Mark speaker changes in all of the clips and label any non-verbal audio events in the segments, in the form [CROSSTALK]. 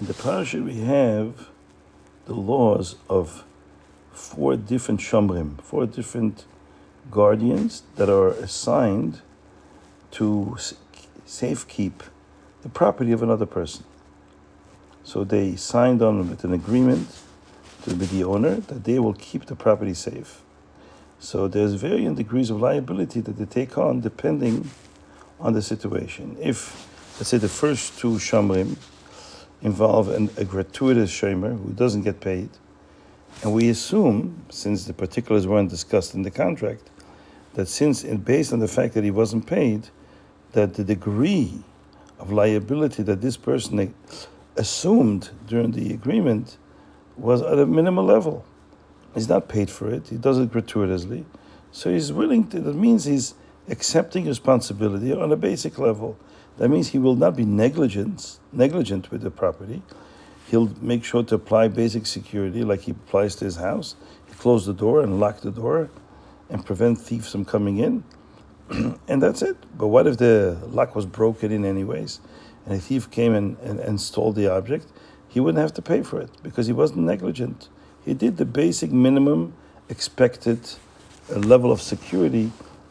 Speaker 1: In the parasha, we have the laws of four different shomrim, four different guardians that are assigned to safekeep the property of another person. So they signed on with an agreement to be the owner that they will keep the property safe. So there's varying degrees of liability that they take on depending on the situation. If, let's say, the first two shomrim involve an, a gratuitous shomer who doesn't get paid, and we assume, since the particulars weren't discussed in the contract, that since, based on the fact that he wasn't paid, that the degree of liability that this person assumed during the agreement was at a minimal level. He's not paid for it, he does it gratuitously. So he's willing to, that means he's accepting responsibility on a basic level. That means he will not be negligent, negligent with the property. He'll make sure to apply basic security like he applies to his house. He close the door and lock the door and prevent thieves from coming in. [CLEARS THROAT] and that's it. But what if the lock was broken in anyways and a thief came and, and, and stole the object? He wouldn't have to pay for it because he wasn't negligent. He did the basic minimum expected uh, level of security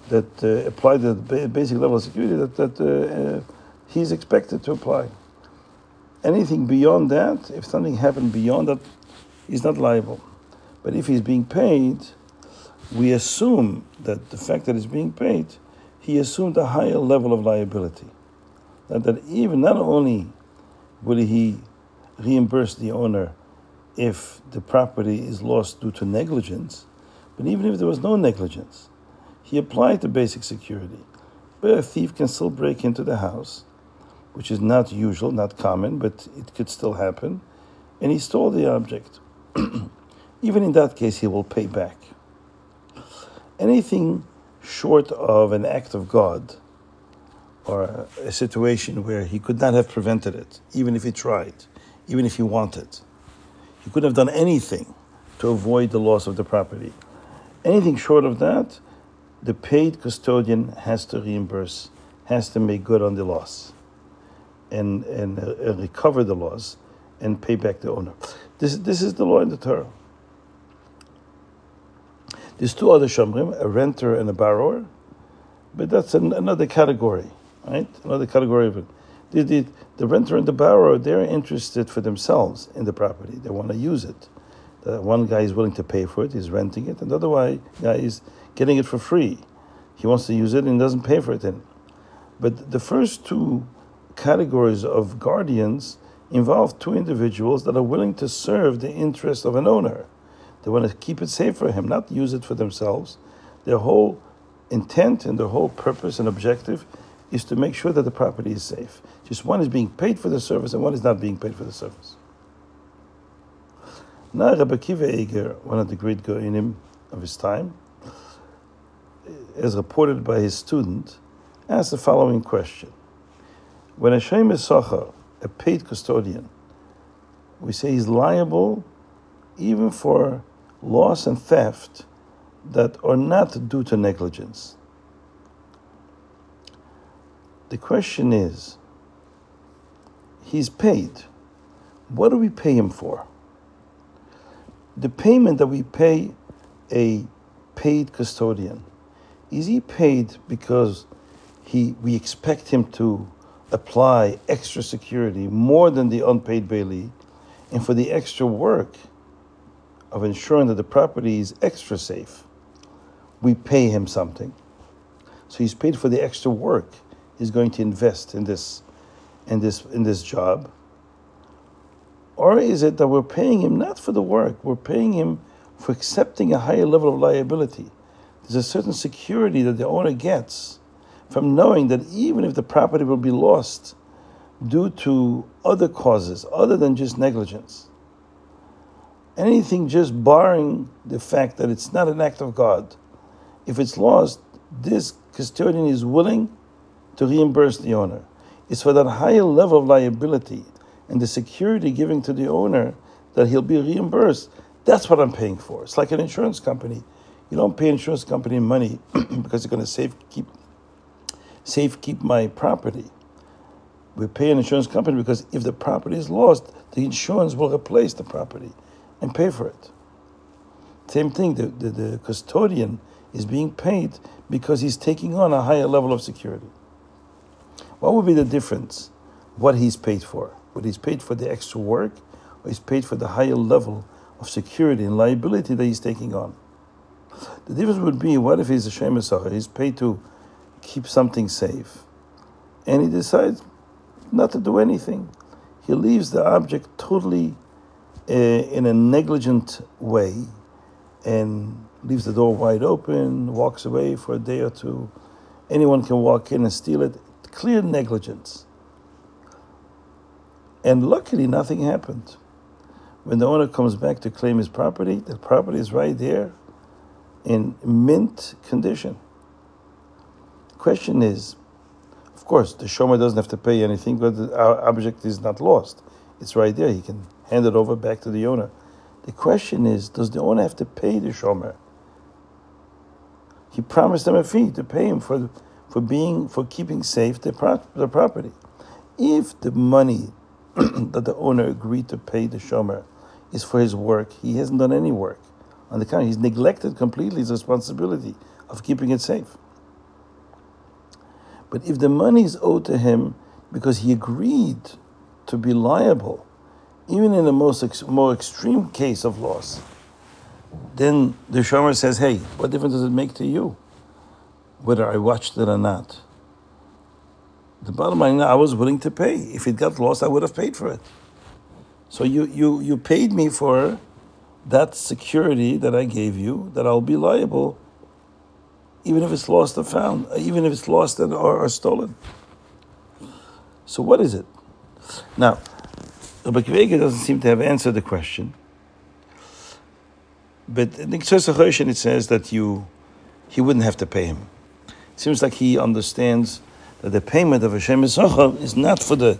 Speaker 1: that uh, applied the basic level of security that, that uh, uh, he's expected to apply. Anything beyond that, if something happened beyond that, he's not liable. But if he's being paid, we assume that the fact that he's being paid, he assumed a higher level of liability. That, that even not only will he reimburse the owner if the property is lost due to negligence, but even if there was no negligence, he applied the basic security. But a thief can still break into the house, which is not usual, not common, but it could still happen, and he stole the object. [CLEARS THROAT] even in that case, he will pay back. Anything short of an act of God or a situation where he could not have prevented it, even if he tried, even if he wanted, he couldn't have done anything to avoid the loss of the property. Anything short of that, the paid custodian has to reimburse, has to make good on the loss, and and uh, recover the loss, and pay back the owner. This this is the law in the Torah. There's two other shomrim, a renter and a borrower, but that's an, another category, right? Another category of it. The, the, the, renter and the borrower, they're interested for themselves in the property. They want to use it. The one guy is willing to pay for it, he's renting it, and the other guy is getting it for free. He wants to use it and doesn't pay for it. In. But the first two categories of guardians involve two individuals that are willing to serve the interest of an owner. They want to keep it safe for him, not use it for themselves. Their whole intent and their whole purpose and objective is to make sure that the property is safe. Just one is being paid for the service and one is not being paid for the service. Now, Rabbi Akiva Eger, one of the great Gaonim of his time, as reported by his student, asked the following question. When a Shem a paid custodian, we say he's liable even for loss and theft that are not due to negligence. The question is, he's paid. What do we pay him for? The payment that we pay a paid custodian, is he paid because he we expect him to apply extra security more than the unpaid bailee and for the extra work of ensuring that the property is extra safe, we pay him something. So he's paid for the extra work he's going to invest in this in this in this job. Or is it that we're paying him not for the work, we're paying him for accepting a higher level of liability? There's a certain security that the owner gets from knowing that even if the property will be lost due to other causes other than just negligence, anything just barring the fact that it's not an act of God, if it's lost, this custodian is willing to reimburse the owner. It's for that higher level of liability and the security giving to the owner that he'll be reimbursed. That's what I'm paying for. It's like an insurance company. You don't pay insurance company money [CLEARS THROAT] because you're going to safe keep safe keep my property. we pay an insurance company because if the property is lost, the insurance will replace the property and pay for it. Same thing, the, the, the custodian is being paid because he's taking on a higher level of security. What would be the difference? What he's paid for? What he's paid for the extra work, or he's paid for the higher level of security and liability that he's taking on? The difference would be what if he's a shomer sachar? He's paid to keep something safe, and he decides not to do anything. He leaves the object totally uh, in a negligent way and leaves the door wide open, walks away for a day or two. Anyone can walk in and steal it. Clear negligence. And luckily, nothing happened. When the owner comes back to claim his property, the property is right there in mint condition. The question is, of course, the shomer doesn't have to pay anything, but the object is not lost. It's right there. He can hand it over back to the owner. The question is, does the owner have to pay the shomer? He promised them a fee to pay him for, for being for keeping safe the, pro- the property. If the money [CLEARS THROAT] that the owner agreed to pay the shomer is for his work, he hasn't done any work. On the contrary, he's neglected completely his responsibility of keeping it safe. But if the money is owed to him because he agreed to be liable even in the most ex- more extreme case of loss, then the Shomer says, hey, what difference does it make to you whether I watched it or not? The bottom line, I was willing to pay. If it got lost, I would have paid for it. So you, you, you paid me for that security that I gave you, that I'll be liable, even if it's lost or found, even if it's lost or, or stolen. So what is it? Now, Rabbi Akiva Eger doesn't seem to have answered the question. But in the Ketzos HaChoshen it says that you, he wouldn't have to pay him. It seems like he understands that the payment of Hashem is not for the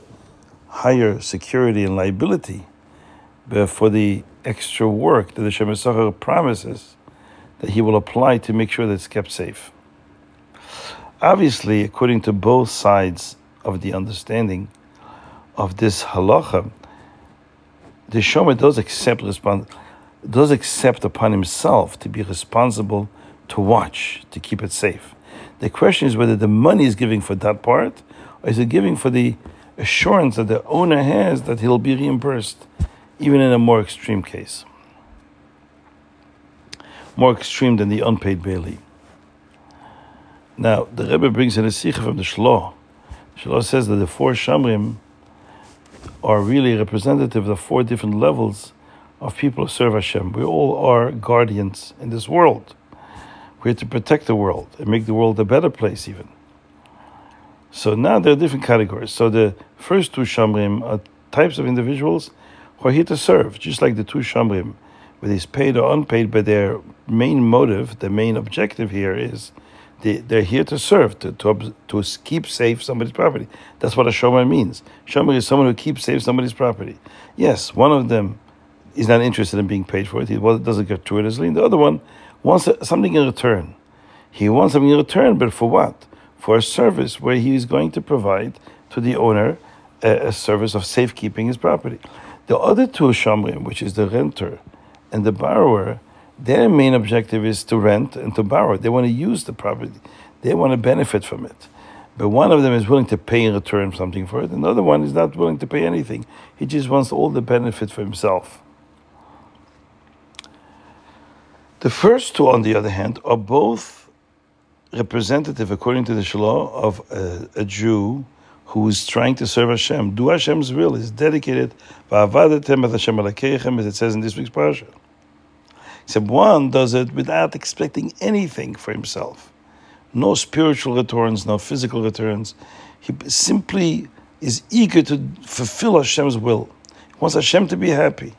Speaker 1: higher security and liability, but for the extra work that the Hashem promises that he will apply to make sure that it's kept safe. Obviously, according to both sides of the understanding of this halacha, the shomer does accept respond, does accept upon himself to be responsible to watch to keep it safe. The question is whether the money is giving for that part, or is it giving for the assurance that the owner has that he'll be reimbursed, even in a more extreme case, more extreme than the unpaid bailee. Now, the Rebbe brings in a sikha from the Shloh. Shloh says that the four Shamrim are really representative of the four different levels of people who serve Hashem. We all are guardians in this world. We're to protect the world and make the world a better place, even. So now there are different categories. So the first two Shamrim are types of individuals who are here to serve, just like the two Shamrim, whether he's paid or unpaid, but their main motive, their main objective here is they, they're here to serve, to, to, to keep safe somebody's property. That's what a shomer means. Shomer is someone who keeps safe somebody's property. Yes, one of them is not interested in being paid for it. He doesn't get gratuitously. The other one wants something in return. He wants something in return, but for what? For a service where he is going to provide to the owner a, a service of safekeeping his property. The other two shamrim, which is the renter and the borrower, their main objective is to rent and to borrow. They want to use the property. They want to benefit from it. But one of them is willing to pay in return something for it. Another one is not willing to pay anything. He just wants all the benefit for himself. The first two, on the other hand, are both representative, according to the Shloh, of a, a Jew who is trying to serve Hashem. Do Hashem's will. Is dedicated. As it says in this week's parasha. Except one does it without expecting anything for himself. No spiritual returns, no physical returns. He simply is eager to fulfill Hashem's will. He wants Hashem to be happy.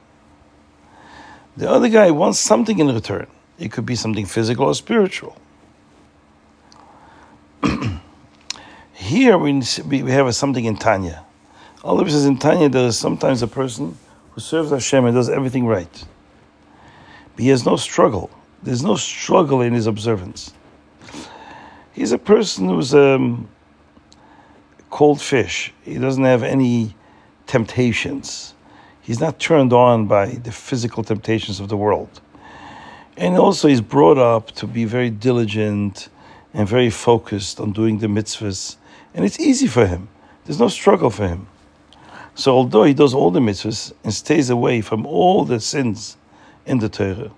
Speaker 1: The other guy wants something in return. It could be something physical or spiritual. Here we, we have something in Tanya. All of this in Tanya, there is sometimes a person who serves Hashem and does everything right But he has no struggle. There's no struggle in his observance. He's a person who's um, cold fish. He doesn't have any temptations. He's not turned on by the physical temptations of the world. And also, he's brought up to be very diligent and very focused on doing the mitzvahs. And it's easy for him, there's no struggle for him. So, although he does all the mitzvahs and stays away from all the sins in the Torah,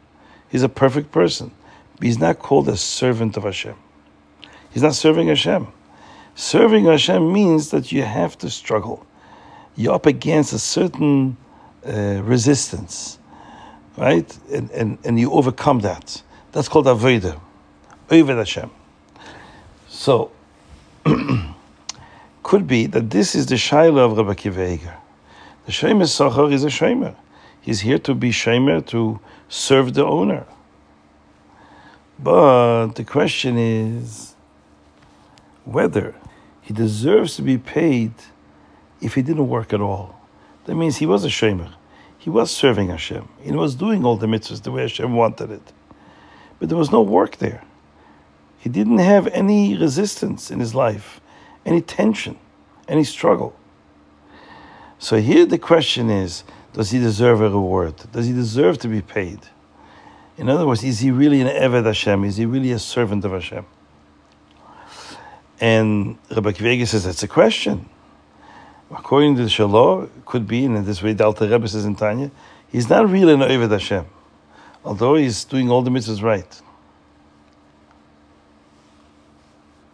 Speaker 1: he's a perfect person. But he's not called a servant of Hashem. He's not serving Hashem. Serving Hashem means that you have to struggle. You're up against a certain uh, resistance, right? And, and, and you overcome that. That's called Avodah, Oved Hashem. So, [CLEARS THROAT] could be that this is the Shaila of Rabbi Akiva The Shemer Socher is a Shemer. He's here to be Shemer, to serve the owner. But the question is whether he deserves to be paid if he didn't work at all. That means he was a Shemer. He was serving Hashem. He was doing all the mitzvahs the way Hashem wanted it. But there was no work there. He didn't have any resistance in his life, any tension, any struggle. So here the question is does he deserve a reward? Does he deserve to be paid? In other words, is he really an Eved Hashem? Is he really a servant of Hashem? And Rabbi Akiva Eiger says that's a question. According to the Shalah, it cocould be, and in this way, the Alter Rebbe says in Tanya, he's not really an Eved Hashem, although he's doing all the mitzvahs right.